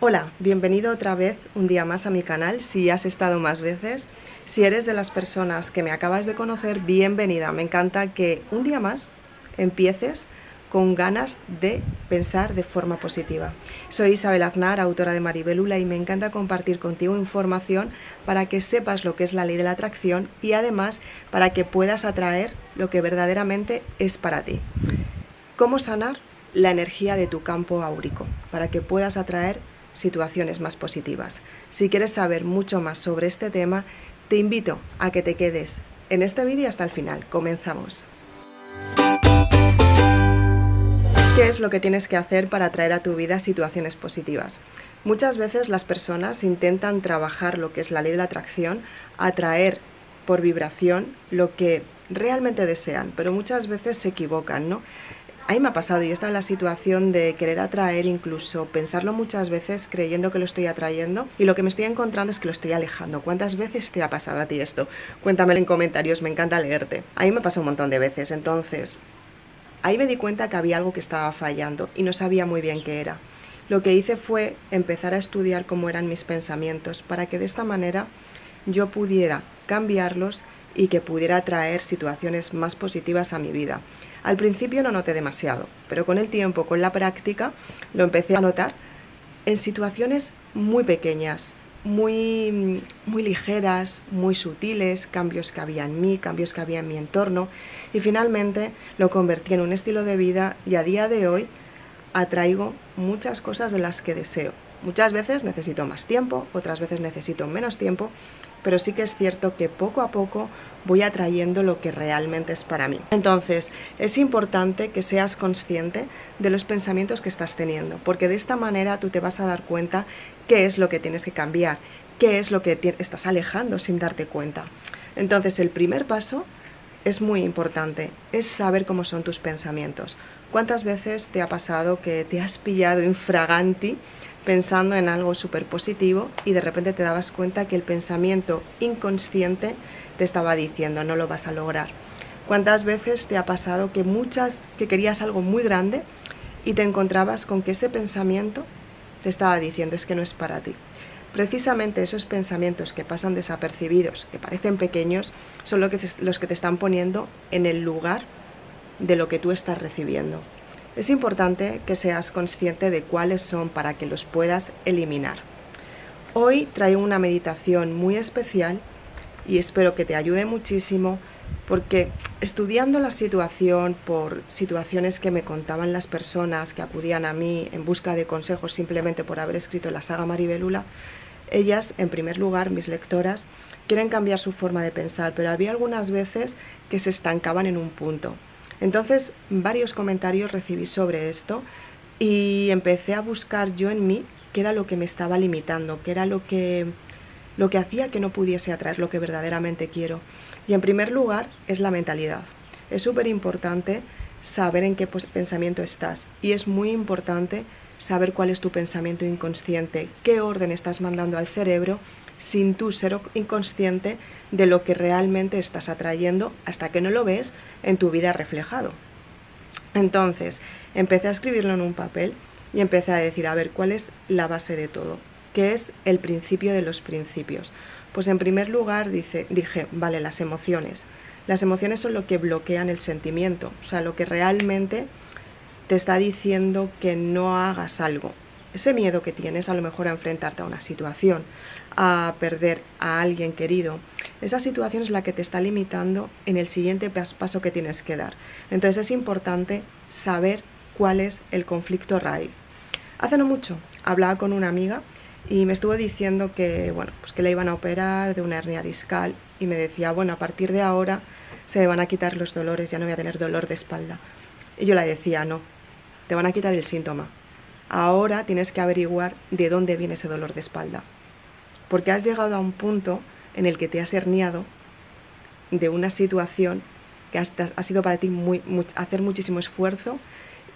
Hola, bienvenido otra vez un día más a mi canal, si has estado más veces. Si eres de las personas que me acabas de conocer, bienvenida. Me encanta que un día más empieces con ganas de pensar de forma positiva. Soy Isabel Aznar, autora de Maribelula, y me encanta compartir contigo información para que sepas lo que es la ley de la atracción y además para que puedas atraer lo que verdaderamente es para ti. ¿Cómo sanar la energía de tu campo áurico? Para que puedas atraer situaciones más positivas. Si quieres saber mucho más sobre este tema, te invito a que te quedes en este vídeo hasta el final. Comenzamos. ¿Qué es lo que tienes que hacer para atraer a tu vida situaciones positivas? Muchas veces las personas intentan trabajar lo que es la ley de la atracción, atraer por vibración lo que realmente desean, pero muchas veces se equivocan, ¿no? A me ha pasado y he estado en la situación de querer atraer, incluso pensarlo muchas veces creyendo que lo estoy atrayendo y lo que me estoy encontrando es que lo estoy alejando. ¿Cuántas veces te ha pasado a ti esto? Cuéntamelo en comentarios, me encanta leerte. A mí me pasa un montón de veces, entonces ahí me di cuenta que había algo que estaba fallando y no sabía muy bien qué era. Lo que hice fue empezar a estudiar cómo eran mis pensamientos para que de esta manera yo pudiera cambiarlos y que pudiera traer situaciones más positivas a mi vida. Al principio no noté demasiado, pero con el tiempo, con la práctica, lo empecé a notar en situaciones muy pequeñas, muy, muy ligeras, muy sutiles, cambios que había en mí, cambios que había en mi entorno, y finalmente lo convertí en un estilo de vida y a día de hoy atraigo muchas cosas de las que deseo. Muchas veces necesito más tiempo, otras veces necesito menos tiempo, pero sí que es cierto que poco a poco voy atrayendo lo que realmente es para mí. Entonces, es importante que seas consciente de los pensamientos que estás teniendo, porque de esta manera tú te vas a dar cuenta qué es lo que tienes que cambiar, qué es lo que estás alejando sin darte cuenta. Entonces, el primer paso es muy importante, es saber cómo son tus pensamientos. ¿Cuántas veces te ha pasado que te has pillado infraganti pensando en algo súper positivo y de repente te dabas cuenta que el pensamiento inconsciente te estaba diciendo no lo vas a lograr. ¿Cuántas veces te ha pasado que muchas que querías algo muy grande y te encontrabas con que ese pensamiento te estaba diciendo es que no es para ti? Precisamente esos pensamientos que pasan desapercibidos, que parecen pequeños, son los que te están poniendo en el lugar de lo que tú estás recibiendo. Es importante que seas consciente de cuáles son para que los puedas eliminar. Hoy traigo una meditación muy especial y espero que te ayude muchísimo porque estudiando la situación por situaciones que me contaban las personas que acudían a mí en busca de consejos simplemente por haber escrito la saga Maribelula, ellas, en primer lugar, mis lectoras, quieren cambiar su forma de pensar, pero había algunas veces que se estancaban en un punto. Entonces, varios comentarios recibí sobre esto y empecé a buscar yo en mí qué era lo que me estaba limitando, qué era lo que, lo que hacía que no pudiese atraer lo que verdaderamente quiero. Y en primer lugar es la mentalidad. Es súper importante saber en qué pensamiento estás y es muy importante saber cuál es tu pensamiento inconsciente, qué orden estás mandando al cerebro sin tú ser inconsciente de lo que realmente estás atrayendo hasta que no lo ves en tu vida reflejado. Entonces, empecé a escribirlo en un papel y empecé a decir, a ver, ¿cuál es la base de todo? ¿Qué es el principio de los principios? Pues en primer lugar dice, dije, vale, las emociones. Las emociones son lo que bloquean el sentimiento, o sea, lo que realmente te está diciendo que no hagas algo. Ese miedo que tienes a lo mejor a enfrentarte a una situación, a perder a alguien querido, esa situación es la que te está limitando en el siguiente paso que tienes que dar. Entonces es importante saber cuál es el conflicto raíz. Hace no mucho hablaba con una amiga y me estuvo diciendo que, bueno, pues que le iban a operar de una hernia discal y me decía, bueno, a partir de ahora se me van a quitar los dolores, ya no voy a tener dolor de espalda. Y yo le decía, no, te van a quitar el síntoma. Ahora tienes que averiguar de dónde viene ese dolor de espalda. Porque has llegado a un punto en el que te has herniado de una situación que ha sido para ti hacer muchísimo esfuerzo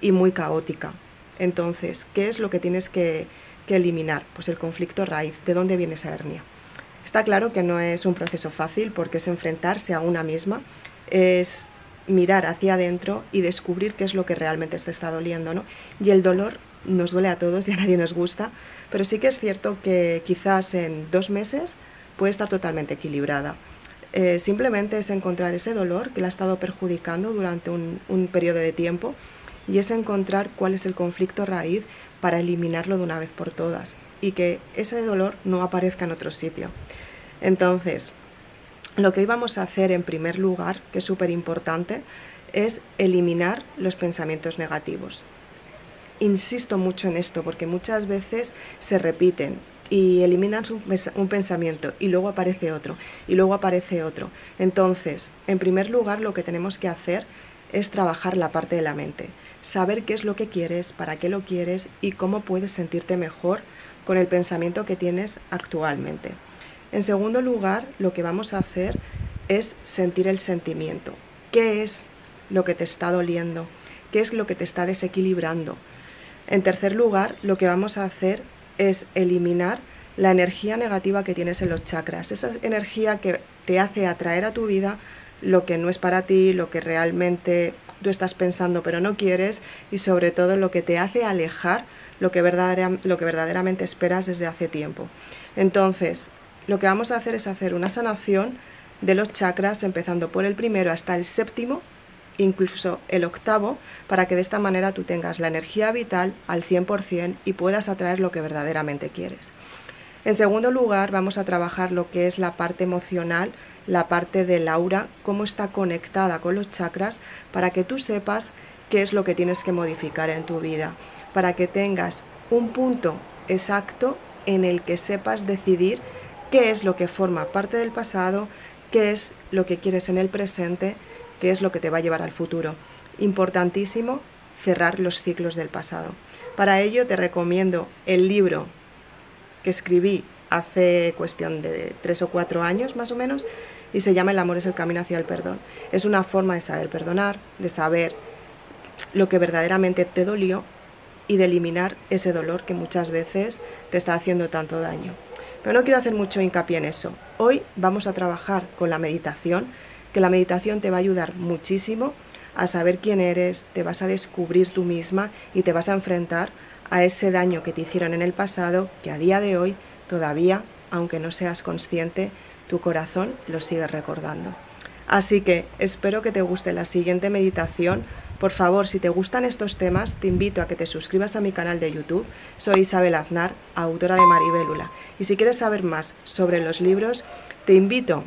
y muy caótica. Entonces, ¿qué es lo que tienes que, que eliminar? Pues el conflicto raíz, ¿de dónde viene esa hernia? Está claro que no es un proceso fácil porque es enfrentarse a una misma, es mirar hacia adentro y descubrir qué es lo que realmente te está doliendo, ¿no? Y el dolor nos duele a todos y a nadie nos gusta, pero sí que es cierto que quizás en dos meses puede estar totalmente equilibrada. Eh, simplemente es encontrar ese dolor que la ha estado perjudicando durante un, un periodo de tiempo y es encontrar cuál es el conflicto raíz para eliminarlo de una vez por todas y que ese dolor no aparezca en otro sitio. Entonces, lo que íbamos a hacer en primer lugar, que es súper importante, es eliminar los pensamientos negativos. Insisto mucho en esto porque muchas veces se repiten y eliminan un pensamiento y luego aparece otro y luego aparece otro. Entonces, en primer lugar, lo que tenemos que hacer es trabajar la parte de la mente, saber qué es lo que quieres, para qué lo quieres y cómo puedes sentirte mejor con el pensamiento que tienes actualmente. En segundo lugar, lo que vamos a hacer es sentir el sentimiento. ¿Qué es lo que te está doliendo? ¿Qué es lo que te está desequilibrando? En tercer lugar, lo que vamos a hacer es eliminar la energía negativa que tienes en los chakras, esa energía que te hace atraer a tu vida lo que no es para ti, lo que realmente tú estás pensando pero no quieres y sobre todo lo que te hace alejar lo que, verdaderamente esperas desde hace tiempo. Entonces, lo que vamos a hacer es hacer una sanación de los chakras, empezando por el primero hasta el séptimo, incluso el octavo, para que de esta manera tú tengas la energía vital al 100% y puedas atraer lo que verdaderamente quieres. En segundo lugar, vamos a trabajar lo que es la parte emocional, la parte del aura, cómo está conectada con los chakras, para que tú sepas qué es lo que tienes que modificar en tu vida, para que tengas un punto exacto en el que sepas decidir qué es lo que forma parte del pasado, qué es lo que quieres en el presente, qué es lo que te va a llevar al futuro. Importantísimo cerrar los ciclos del pasado. Para ello te recomiendo el libro que escribí hace cuestión de tres o cuatro años más o menos y se llama El amor es el camino hacia el perdón. Es una forma de saber perdonar, de saber lo que verdaderamente te dolió y de eliminar ese dolor que muchas veces te está haciendo tanto daño. Pero no quiero hacer mucho hincapié en eso. Hoy vamos a trabajar con la meditación, que la meditación te va a ayudar muchísimo a saber quién eres, te vas a descubrir tú misma y te vas a enfrentar a ese daño que te hicieron en el pasado, que a día de hoy todavía, aunque no seas consciente, tu corazón lo sigue recordando. Así que espero que te guste la siguiente meditación por favor, si te gustan estos temas, te invito a que te suscribas a mi canal de YouTube. Soy Isabel Aznar, autora de Maribélula. Y si quieres saber más sobre los libros, te invito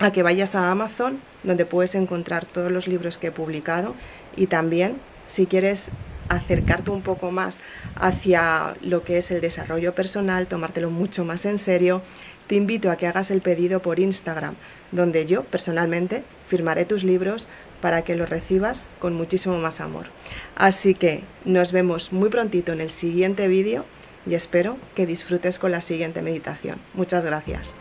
a que vayas a Amazon, donde puedes encontrar todos los libros que he publicado. Y también, si quieres acercarte un poco más hacia lo que es el desarrollo personal, tomártelo mucho más en serio, te invito a que hagas el pedido por Instagram, donde yo personalmente firmaré tus libros para que los recibas con muchísimo más amor. Así que nos vemos muy prontito en el siguiente vídeo y espero que disfrutes con la siguiente meditación. Muchas gracias.